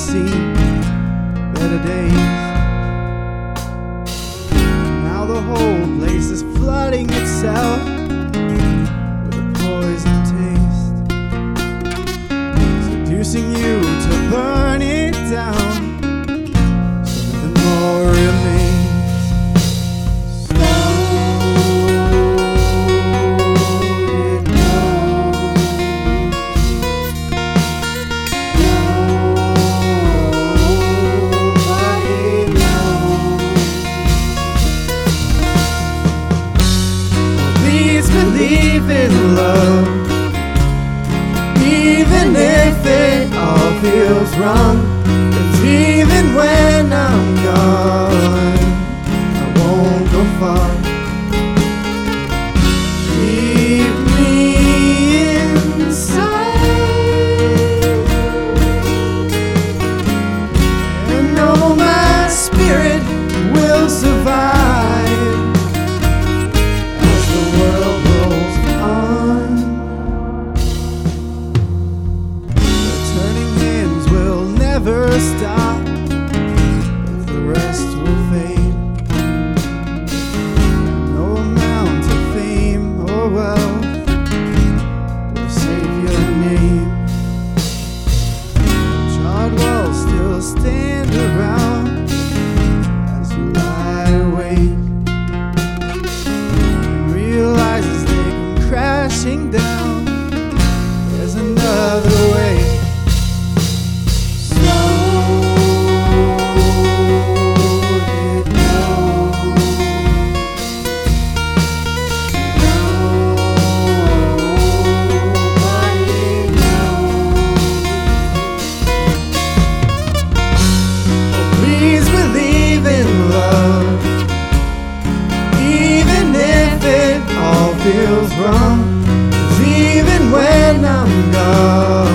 see better days. Now the whole place is flooding itself with a poison taste, seducing you to burn. believe in love, even if it all feels wrong. rest feels wrong, even when I'm gone.